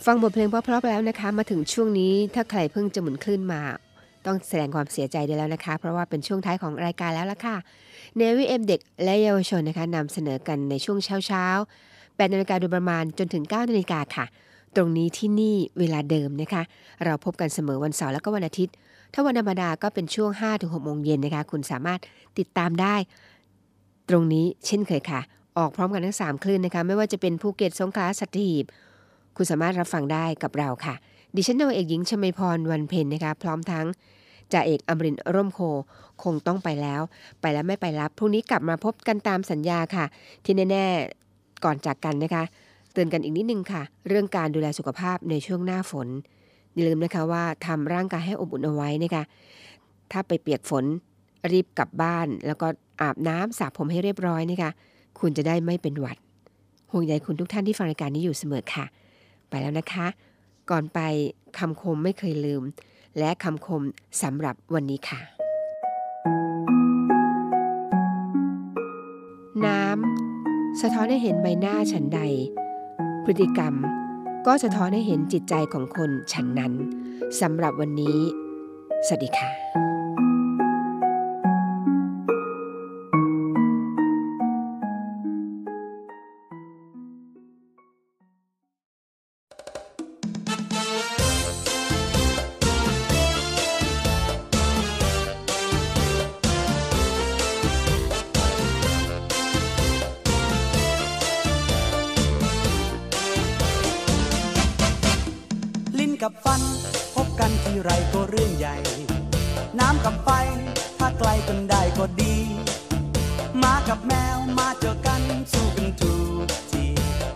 ฟังบทเพลงเพราะๆไปแล้วนะคะ มาถึงช่วงนี้ถ้าใครเพิ่งจะหมุนคลื่นมา ต้องแสดงความเสียใจได้แล้วนะคะ เพราะว่าเป็นช่วงท้ายของรายการแล้วล่ะค่ะเนวิเอ็มเด็กและเยาวชนนะคะนำเสนอกันในช่วงเช้าเช้าๆ8นาฬิกาโดยประมาณจนถึง9นาฬิกาค่ะ ตรงนี้ที่นี่เวลาเดิมนะคะ เราพบกันเสมอวันเสาร์แล้วก็วันอาทิตย์ ถ้าวันธรรมดาก็เป็นช่วง5-6โมงเย็นนะคะ คุณสามารถติดตามได้ ตรงนี้เช่นเคยค่ะ ออกพร้อมกันทั้ง 3 คลื่นนะคะ ไม่ว่าจะเป็นภูเก็ตสงขลาสัตหีบ คุณสามารถรับฟังได้กับเราค่ะ ดิฉันนาวเอกหญิงชมพรวันเพ็ญนะคะ พร้อมทั้งจ่าเอกอมรินร่มโค คงต้องไปแล้ว ไปแล้วไม่ไปรับพรุ่งนี้กลับมาพบกันตามสัญญาค่ะ ที่แน่ๆก่อนจากกันนะคะ เตือนกันอีกนิดนึงค่ะ เรื่องการดูแลสุขภาพในช่วงหน้าฝนอย่าลืมนะคะว่าทำร่างกายให้อบอุ่นเอาไว้นะคะถ้าไปเปียกฝนรีบกลับบ้าน แล้วก็อาบน้ำสระผมให้เรียบร้อยนะคะคุณจะได้ไม่เป็นหวัดห่วงใยคุณทุกท่านที่ฟังรายการนี้อยู่เสมอค่ะ ไปแล้วนะคะ ก่อนไปคำคมไม่เคยลืม และคำคมสำหรับวันนี้ค่ะ น้ำสะท้อนให้เห็นใบหน้าฉันใด พฤติกรรมก็สะท้อนให้เห็นจิตใจของคนฉันนั้นสำหรับวันนี้ สวัสดีค่ะ กลกันได้ก็ดี มากับแมวมาเจอกันสู้กันทุกที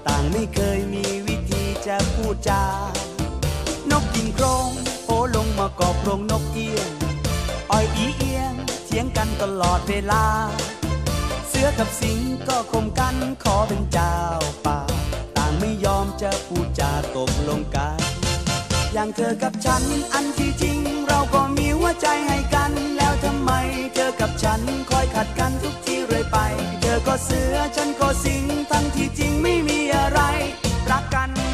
ต่างไม่เคยมีวิธีจะพูดจา นกกินโครงโผลงมากอบโครงนกเอี้ยงอ้อยอีเอียงเถียงกันตลอดเวลา เสือกับสิงก็คมกันขอเป็นเจ้าป่า ต่างไม่ยอมจะพูดจาตกลงกัน อย่างเธอกับฉัน อันที่จริงเราก็มีหัวใจให้กัน แล้วทำไมเธอกับฉันคอยขัดกันทุกทีเรื่อยไป เธอก็เสือฉันก็สิงทั้งที่จริงไม่มีอะไร รักกัน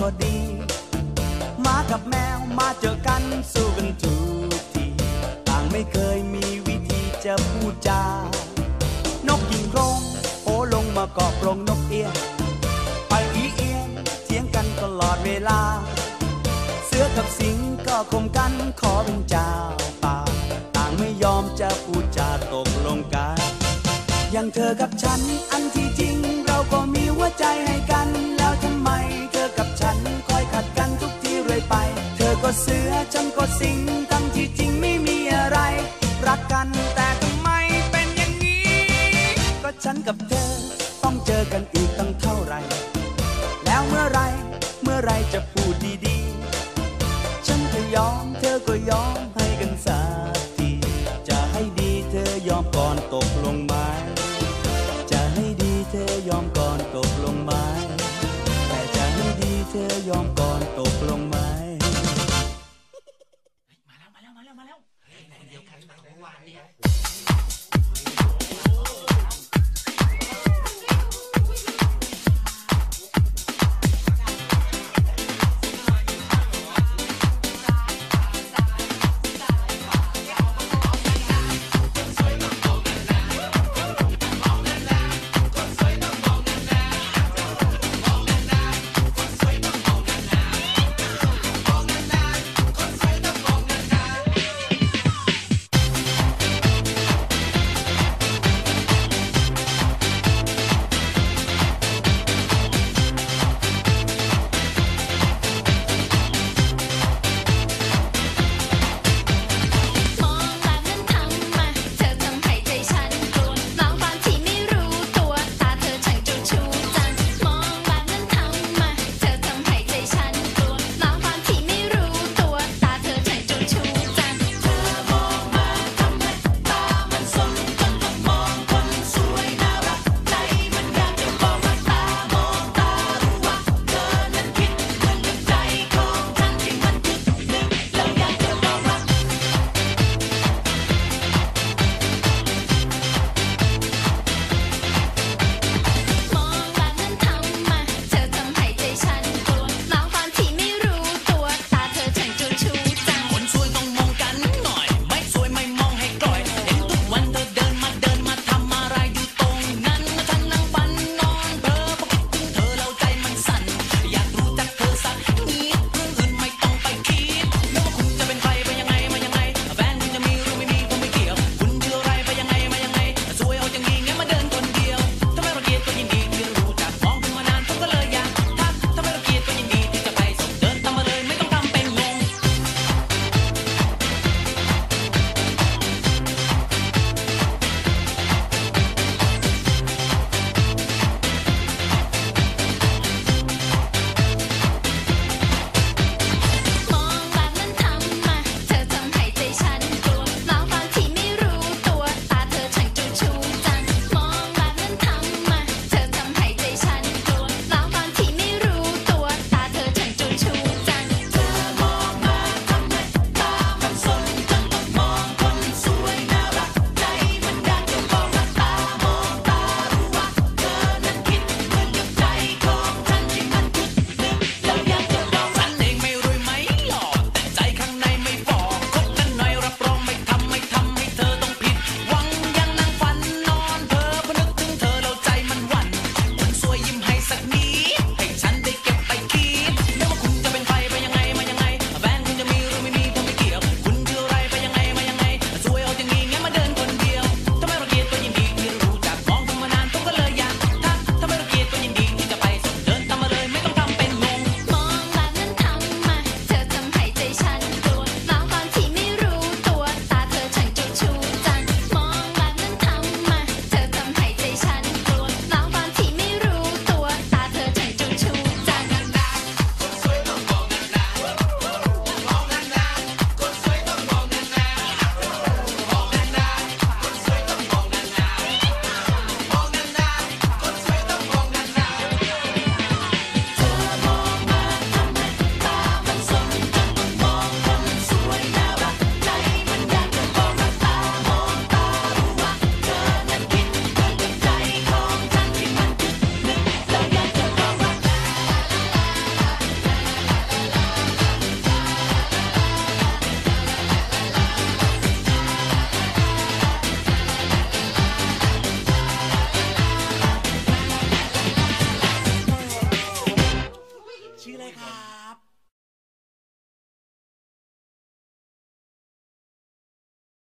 ก็ดีหมากับแมวมาเจอกันสู้กันทุกที ต่างไม่เคยมีวิธีจะพูดจา นกยิงโครงโอลงมาเกาะกรงนกเอียงไปอีเอียงเถียงกันตลอดเวลา เสือกับสิงก็คมกันขอเป็นเจ้าป่า ต่างไม่ยอมจะพูดจาตกลงกัน อย่างเธอกับฉันอันที่จริงเราก็มีหัวใจให้กันแล้วทำไม กันคอยขัดกันทุกทีเรื่อยไป เธอก็เสือฉันก็สิงทั้งที่จริงไม่มีอะไร รักกันแต่ทำไมเป็นอย่างนี้ ก็ฉันกับเธอต้องเจอกันอีกตั้งเท่าไหร่ แล้วเมื่อไรเมื่อไรจะพูดดี